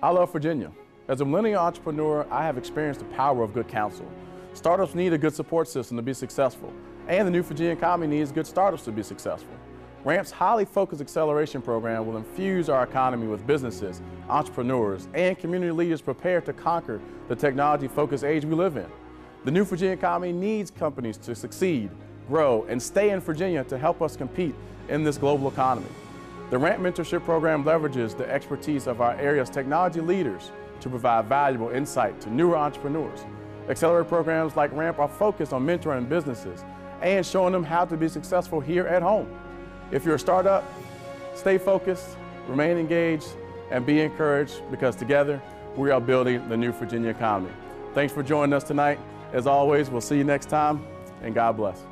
I love Virginia. As a millennial entrepreneur, I have experienced the power of good counsel. Startups need a good support system to be successful, and the new Virginia economy needs good startups to be successful. RAMP's highly focused acceleration program will infuse our economy with businesses, entrepreneurs, and community leaders prepared to conquer the technology-focused age we live in. The new Virginia economy needs companies to succeed, grow, and stay in Virginia to help us compete in this global economy. The RAMP Mentorship Program leverages the expertise of our area's technology leaders to provide valuable insight to newer entrepreneurs. Accelerator programs like RAMP are focused on mentoring businesses and showing them how to be successful here at home. If you're a startup, stay focused, remain engaged, and be encouraged because together we are building the new Virginia economy. Thanks for joining us tonight. As always, we'll see you next time, and God bless.